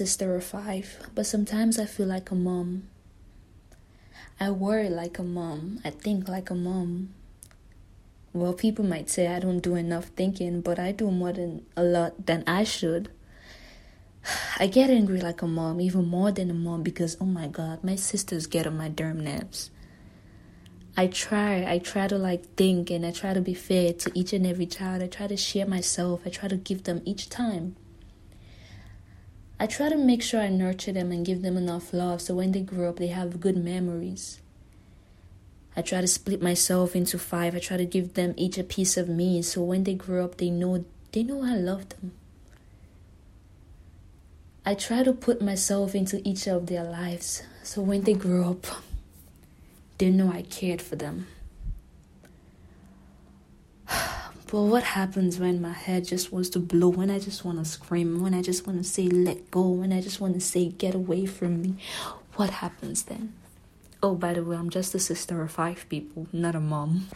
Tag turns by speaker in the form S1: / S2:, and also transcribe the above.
S1: sister of five, but sometimes I feel like a mom. I worry like a mom. I think like a mom. Well, people might say I don't do enough thinking, but I do more than a lot than I should. I get angry like a mom, even more than a mom, because oh my god, my sisters get on my darn nerves. I try, I try to like think and I try to be fair to each and every child. I try to share myself, I try to give them each time. I try to make sure I nurture them and give them enough love so when they grow up, they have good memories. I try to split myself into five. I try to give them each a piece of me so when they grow up they know they know I love them. I try to put myself into each of their lives so when they grow up they know I cared for them. But what happens when my head just wants to blow, when I just want to scream, when I just want to say let go, when I just want to say get away from me? What happens then? Oh, by the way, I'm just a sister of five people, not a mom.